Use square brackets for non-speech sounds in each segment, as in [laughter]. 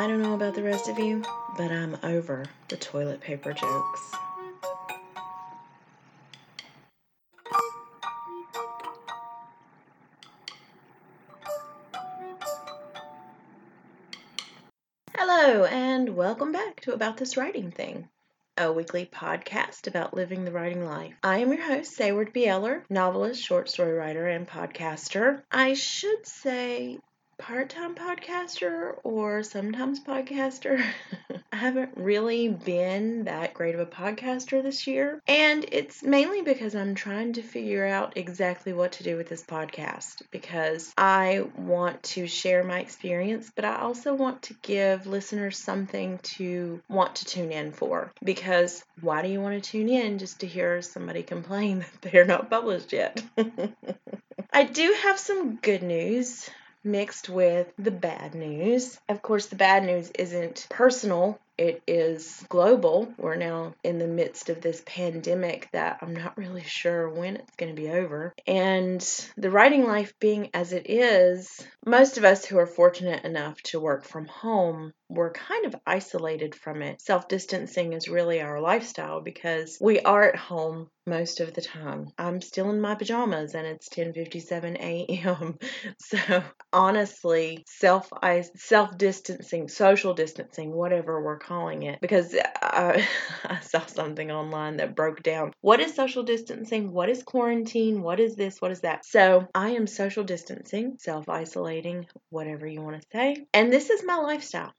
I don't know about the rest of you, but I'm over the toilet paper jokes. Hello, and welcome back to About This Writing Thing, a weekly podcast about living the writing life. I am your host, Sayward Bieler, novelist, short story writer, and podcaster. I should say part-time podcaster or sometimes podcaster. [laughs] I haven't really been that great of a podcaster this year, and it's mainly because I'm trying to figure out exactly what to do with this podcast because I want to share my experience, but I also want to give listeners something to want to tune in for because why do you want to tune in just to hear somebody complain [laughs] that they're not published yet? [laughs] I do have some good news mixed with the bad news. Of course, the bad news isn't personal, it is global. We're now in the midst of this pandemic that I'm not really sure when it's going to be over. And the writing life being as it is, most of us who are fortunate enough to work from home we're kind of isolated from it. Self distancing is really our lifestyle because we are at home most of the time. I'm still in my pajamas and it's 10:57 a.m. [laughs] So honestly, self self distancing, social distancing, whatever we're calling it, because I, [laughs] I saw something online that broke down. What is social distancing, what is quarantine, what is this, what is that. So I am social distancing, self isolating, whatever you want to say, and this is my lifestyle.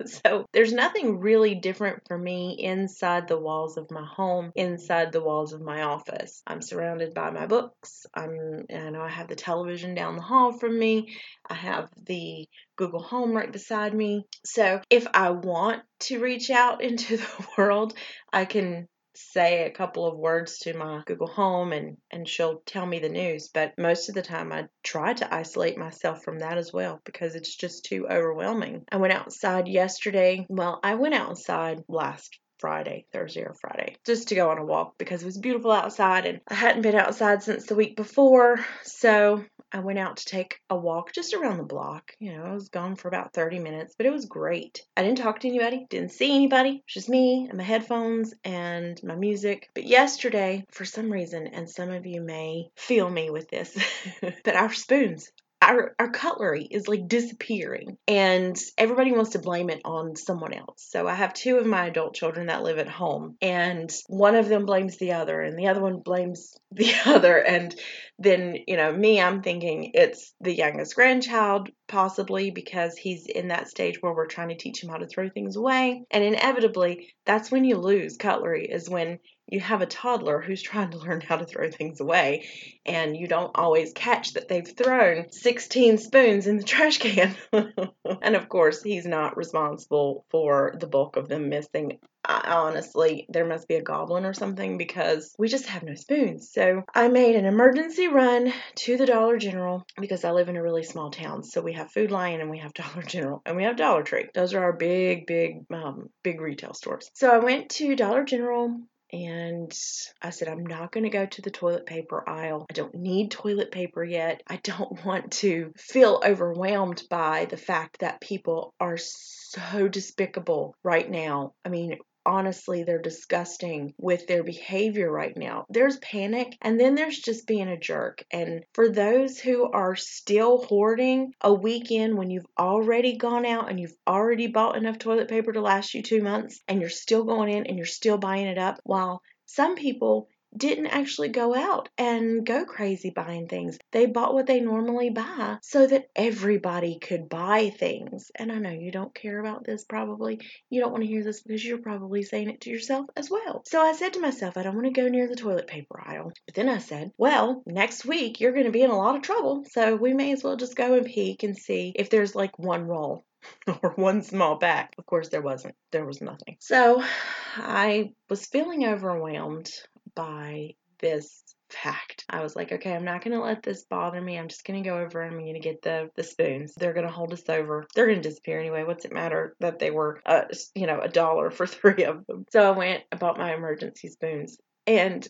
[laughs] So there's nothing really different for me inside the walls of my home, inside the walls of my office. I'm surrounded by my books. I'm, I know I have the television down the hall from me. I have the Google Home right beside me. So if I want to reach out [laughs] into the world, I can say a couple of words to my Google Home and, and she'll tell me the news. But most of the time, I try to isolate myself from that as well because it's just too overwhelming. I went outside yesterday. Well, I went outside last Friday, Thursday or Friday, just to go on a walk because it was beautiful outside and I hadn't been outside since the week before. So I went out to take a walk just around the block. You know, I was gone for about 30 minutes, but it was great. I didn't talk to anybody, didn't see anybody, just me and my headphones and my music. But yesterday, for some reason, and some of you may feel me with this, [laughs] but our spoons our, our cutlery is like disappearing and everybody wants to blame it on someone else. So I have two of my adult children that live at home and one of them blames the other and the other one blames the [laughs] other and then, you know, me I'm thinking it's the youngest grandchild possibly because he's in that stage where we're trying to teach him how to throw things away and inevitably that's when you lose cutlery is when you have a toddler who's [laughs] trying to learn how to throw things away, and you don't always catch that they've thrown 16 spoons in the trash can. [laughs] and of course, he's not responsible for the bulk of them missing. I, honestly, there must be a goblin or something because we just have no spoons. So I made an emergency run to the Dollar General because I live in a really small town. So we have Food Lion and we have [laughs] Dollar General and we have Dollar Tree. Those are our big, big, um, big retail stores. So I went to Dollar General and I said, I'm not going to go to the toilet paper aisle. I don't need toilet paper yet. I don't [laughs] want to feel overwhelmed by the fact that people are so despicable right now. I mean, honestly they're disgusting with their behavior right now. There's panic and then there's just being a jerk. And for those who are still hoarding a weekend when you've already gone out and you've already bought enough toilet paper to last you two months and you're still going in and you're still buying it up, while some people didn't actually go out and go crazy buying things. They bought what they normally buy so that everybody could buy things. And I know you don't care about this probably. You don't want to hear this because you're probably saying it to yourself as well. So I said to myself, I don't want to go near the toilet paper aisle. But then I said, well, next week you're going to be in a lot of trouble. So we may as well just go and peek and see if there's like one roll [laughs] or one small pack. Of course, there wasn't. There was nothing. So I was feeling overwhelmed by this fact. I was like, okay, I'm not to let this bother me. I'm just to go over and I'm to get the the spoons. They're to hold us over. They're to disappear anyway. What's it matter that they were, uh, you know, a dollar for [laughs] three of them? So I went, I bought my emergency spoons. And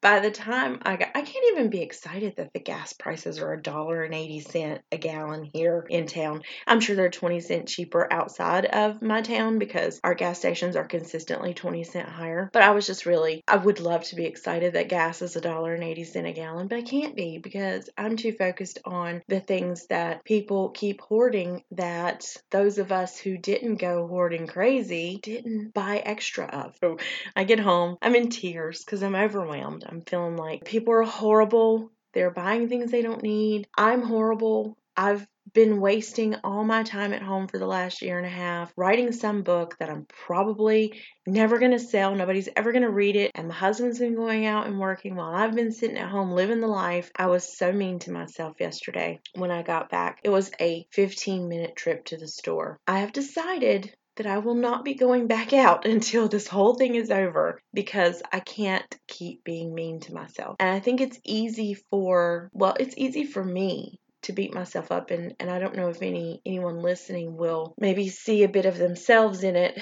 by the time I got, I can't even be excited that the gas prices are a dollar and 80 cent a gallon here in town. I'm sure they're 20 cent cheaper outside of my town because our gas stations are consistently 20 cent higher. But I was just really, I would love to be excited that gas is a dollar and 80 cent a gallon, but I can't be because I'm too focused on the things that people keep hoarding that those of us who didn't go hoarding crazy didn't buy extra of. So I get home, I'm in tears because I'm overwhelmed. I'm feeling like people are horrible. They're buying things they don't need. I'm horrible. I've been wasting all my time at home for the last year and a half writing some book that I'm probably never going to sell. Nobody's ever going to read it. And my husband's been going out and working while I've been sitting at home living the life. I was so mean to myself yesterday when I got back. It was a 15 minute trip to the store. I have decided that I will not be going back out [laughs] until this whole thing is over because I can't keep being mean to myself. And I think it's easy for, well, it's easy for me to beat myself up and, and I don't know if any anyone listening will maybe see a bit of themselves in it,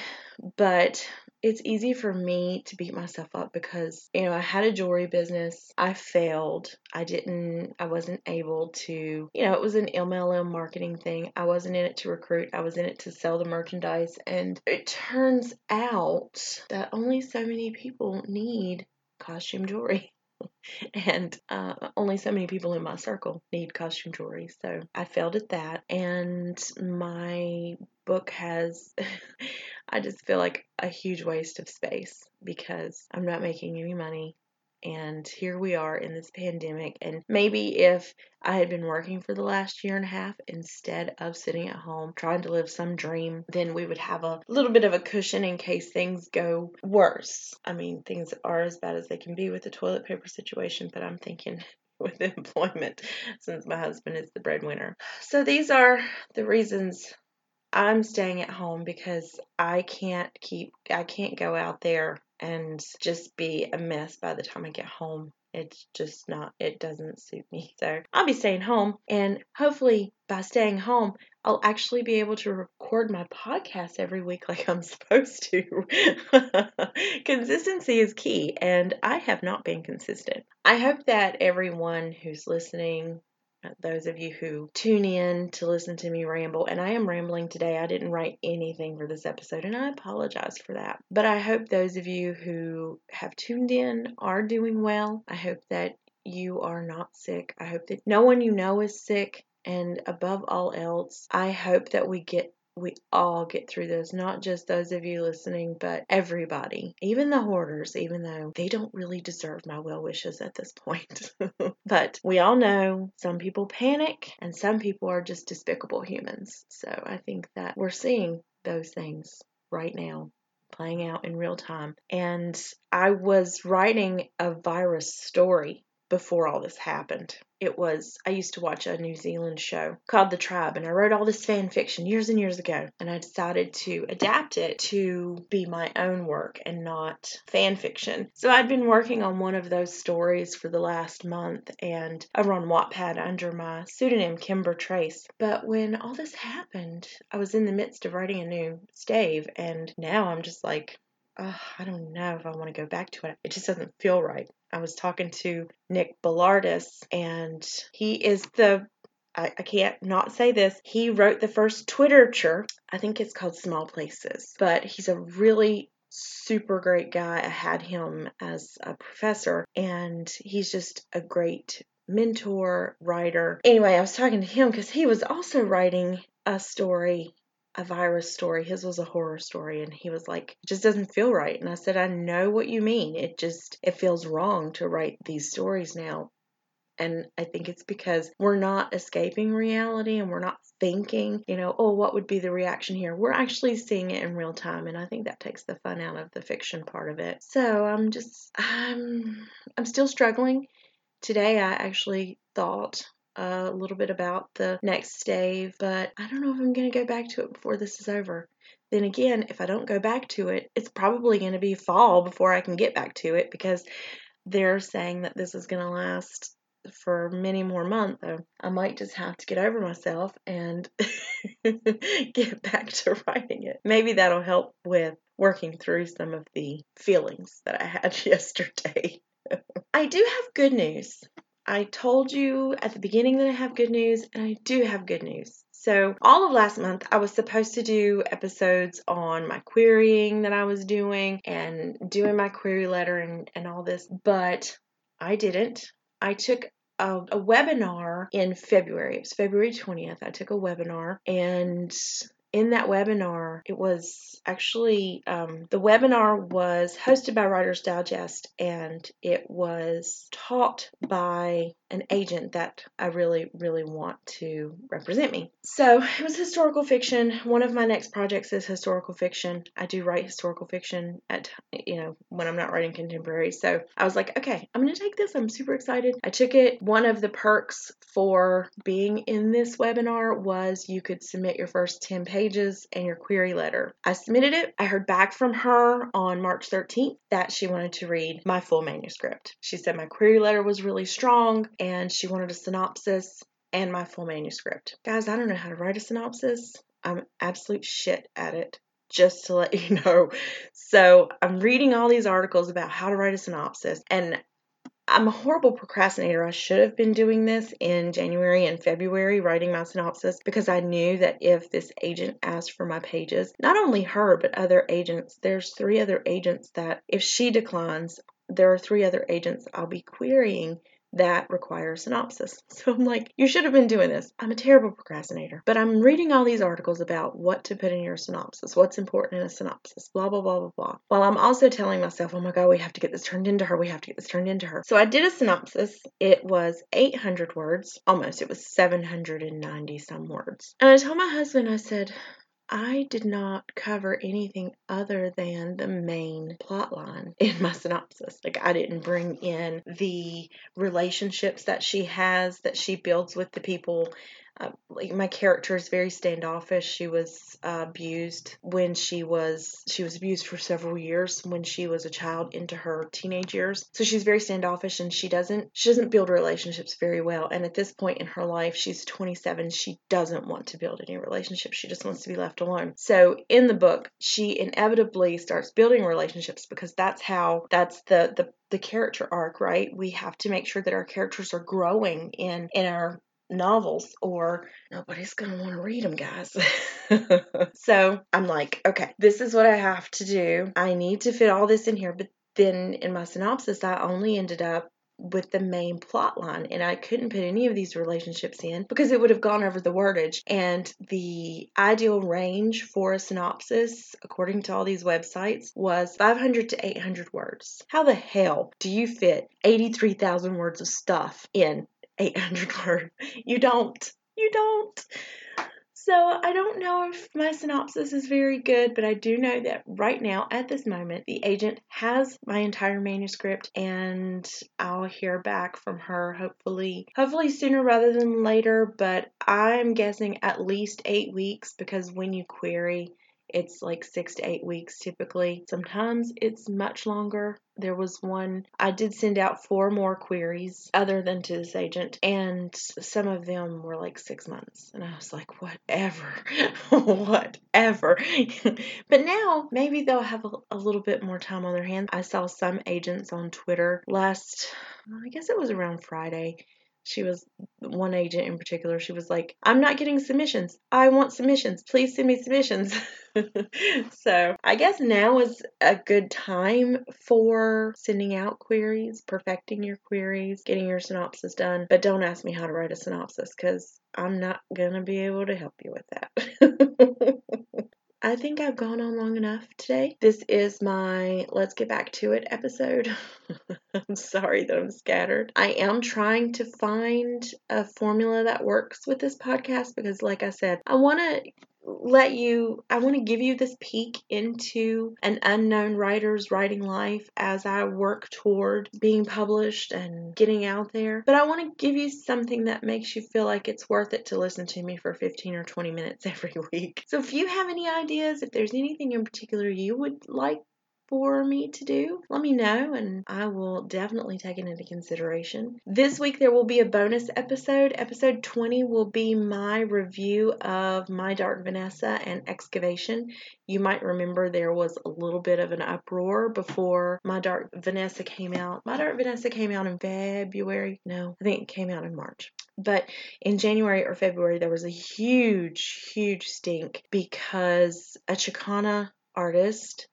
but it's easy for me to beat myself up because you know I had a jewelry business. I failed. I didn't I wasn't able to you know it was an MLM marketing thing. I wasn't in it to recruit. I was in it to sell the merchandise. And it turns out that only so many people need costume jewelry. [laughs] And uh, only so many people in my circle need costume jewelry. So I failed at that, and my book has, [laughs] I just feel like a huge waste of space because I'm not making any money. And here we are in this pandemic and maybe if i had been working for the last year and a half instead of sitting at home trying to live some dream then we would have a little bit of a cushion in case things go worse. I mean things are as bad as they can be with the toilet paper situation but i'm thinking [laughs] with employment since my husband is the breadwinner. So these are the reasons I'm staying at home because I can't keep I can't go out there and just be a mess by the time I get home. It's just not, it doesn't suit me. So I'll be staying home, and hopefully, by staying home, I'll actually be able to record my podcast every week like I'm [laughs] supposed to. [laughs] Consistency is key, and I have not been consistent. I hope that everyone who's listening Uh, those of you who tune in to listen to me ramble. And I am rambling today. I didn't write anything for this episode, and I apologize for that. But I hope those of you who have tuned in are doing well. I hope that you are not sick. I hope that no one you know is sick. And above all else, I hope that we get we all get through this, not just those of you listening, but everybody, even the hoarders, even though they don't really deserve my well wishes at this point. [laughs] but we all know some people panic and some people are just despicable humans. So I think that we're seeing those things right now playing out in real time. And I was writing a virus story before all this happened. It was, I used to watch a New Zealand show called The Tribe, and I wrote all this fan fiction years and years ago. And I decided to adapt it to be my own work and not fan fiction. So I'd been working on one of those stories for the last month and over on Wattpad under my pseudonym Kimber Trace. But when all this happened, I was in the midst of writing a new stave, and now I'm just like, I don't know if I want to go back to it. It just doesn't feel right. I was talking to Nick Belardes, and he is the I, can't not say this. He wrote the first Twitterature. I think it's called Small Places, but he's a really super great guy. I had him as a professor, and he's just a great mentor, writer. Anyway, I was talking to him because he was also writing a story a virus story. His was a horror story. And he was like, it just doesn't feel right. And I said, I know what you mean. It just, it feels wrong to write these stories now. And I think it's because we're not escaping reality and we're not thinking, you know, oh, what would be the reaction here? We're actually seeing it in real time. And I think that takes the fun out of the fiction part of it. So I'm just, I'm, I'm still struggling. Today I actually thought a little bit about the next stave, but I don't know if I'm going to go back to it before this is over. Then again, if I don't go back to it, it's probably going to be fall before I can get back to it because they're saying that this is going to last for many more months. So I might just have to get over myself and [laughs] get back to writing it. Maybe that'll help with working through some of the feelings that I had [laughs] yesterday. I do have good news. I told you at the beginning that I have good news, and I do have good news. So, all of last month, I was supposed to do episodes on my querying that I was doing and doing my query letter and, and all this, but I didn't. I took a, a webinar in February. It was February 20th. I took a webinar and in that webinar, it was actually um, the webinar was hosted by Writers Digest and it was taught by an agent that I really, really want to represent me. So it was historical fiction. One of my next projects is historical fiction. I do write historical fiction at, you know, when I'm not writing contemporary. So I was like, okay, I'm going to take this. I'm super excited. I took it. One of the perks for being in this webinar was you could submit your first 10 pages and your query letter. I submitted it. I heard back from her on March 13th that she wanted to read my full manuscript. She said my query letter was really strong and she wanted a synopsis and my full manuscript. Guys, I don't know how to write a synopsis. I'm absolute shit at it, just to let [laughs] you know. So I'm reading all these articles about how to write a synopsis, and I'm a horrible procrastinator. I should have been doing this in January and February, writing my synopsis, because I knew that if this agent asked for my pages, not only her, but other agents, there's three other agents that if she declines, there are three other agents I'll be querying that require synopsis. [laughs] So I'm like, you should have been doing this. I'm a terrible procrastinator. But I'm reading all these articles about what to put in your synopsis, what's important in a synopsis, blah, blah, blah, blah, blah. While I'm also telling myself, oh my God, we have to get this turned into her. We have to get this turned into her. So I did a synopsis. It was 800 words, almost. It was 790 some words. And I told my husband, I said, I did not cover anything other than the main plot line in my synopsis. Like, I didn't bring in the relationships that she has, that she builds with the people uh, like my character is very standoffish. She was uh, abused when she was she was abused for several years when she was a child into her teenage years. So she's very standoffish and she doesn't she doesn't build relationships very well. And at this point in her life, she's 27. She doesn't want to build any relationships. She just wants to be left alone. So in the book, she inevitably starts building relationships because that's how that's the the the character arc, right? We have to make sure that our characters are growing in in our novels or nobody's going to want to read them, guys. [laughs] so I'm like, okay, this is what I have to do. I need to fit all this in here. But then in my synopsis, I only ended up with the main plot line and I couldn't put any of these relationships in because it would have gone over the wordage and the ideal range for a synopsis according to all these websites was 500 to 800 words. How the hell do you fit 83,000 words of stuff in 800 word. You don't. You don't. So I don't know if my synopsis is very good, but I do know that right now, at this moment, the agent has my entire manuscript, and I'll hear back from her hopefully, hopefully sooner rather than later. But I'm guessing at least eight weeks because when you query, it's like six to eight weeks typically. Sometimes it's much longer. There was one, I did send out four more queries other than to this agent, and some of them were like six months. And I was like, whatever, [laughs] whatever. [laughs] but now maybe they'll have a, a little bit more time on their hands. I saw some agents on Twitter last, I guess it was around Friday she was one agent in particular she was like i'm not getting submissions. I want submissions. Please send me submissions. [laughs] So i guess now is a good time for sending out queries perfecting your queries getting your synopsis done. But don't ask me how to write a synopsis because i'm not gonna be able to help you with that [laughs] I think I've gone on long enough today. This is my let's get back to it episode. [laughs] I'm sorry that I'm scattered. I am trying to find a formula that works with this podcast because, like I said, I want to let you, I want to give you this peek into an unknown writer's writing life as I work toward being published and getting out there. But I want to give you something that makes you feel like it's worth it to listen to me for 15 or 20 minutes [laughs] every week. So if you have any ideas, if there's anything in particular you would like for me to do, let me know and I will definitely take it into consideration. This week there will be a bonus episode. Episode 20 will be my review of My Dark Vanessa and Excavation. You might remember there was a little bit of an uproar before My Dark Vanessa came out. My Dark Vanessa came out in February. No, I think it came out in March. But in January or February, there was a huge, huge stink because a Chicana artist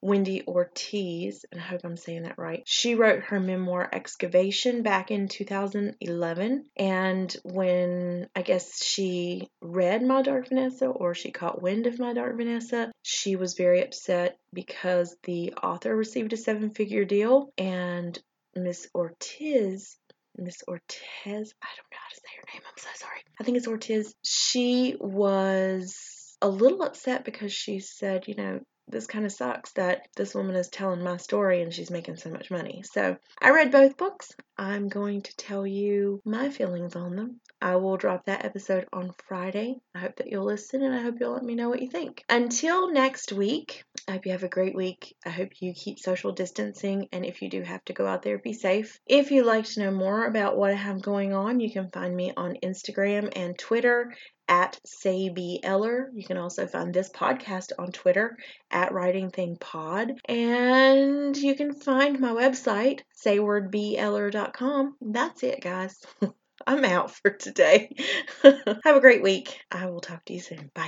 Wendy Ortiz, and I hope I'm saying that right. She wrote her memoir Excavation back in 2011. And when I guess she read My Dark Vanessa or she caught wind of My Dark Vanessa, she was very upset because the author received a seven figure deal and Miss Ortiz Miss Ortiz. I don't know how to say her name. I'm so sorry. I think it's Ortiz. She was a little upset because she said, you know, this kind of sucks that this woman is telling my story and she's making so much money. So I read both books. I'm going to tell you my feelings on them. I will drop that episode on Friday. I hope that you'll listen and I hope you'll let me know what you think. Until next week, I hope you have a great week. I hope you keep social distancing and if you do have to go out there, be safe. If you'd like to know more about what I have going on, you can find me on Instagram and Twitter at Say Eller. You can also find this podcast on Twitter at Writing Thing Pod. And you can find my website, saywordbeller.com. That's it, guys. [laughs] I'm out for today. [laughs] Have a great week. I will talk to you soon. Bye.